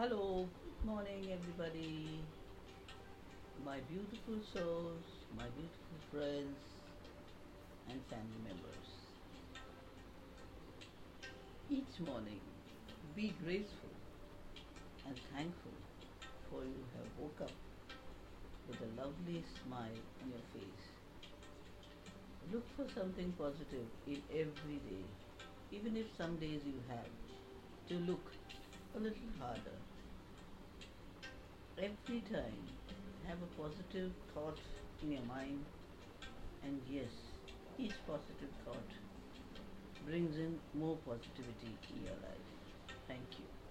Hello, good morning, everybody. My beautiful souls, my beautiful friends, and family members. Each morning, be grateful and thankful for you have woke up with a lovely smile on your face. Look for something positive in every day, even if some days you have to look a little harder. Every time, have a positive thought in your mind, and yes, each positive thought brings in more positivity in your life. Thank you.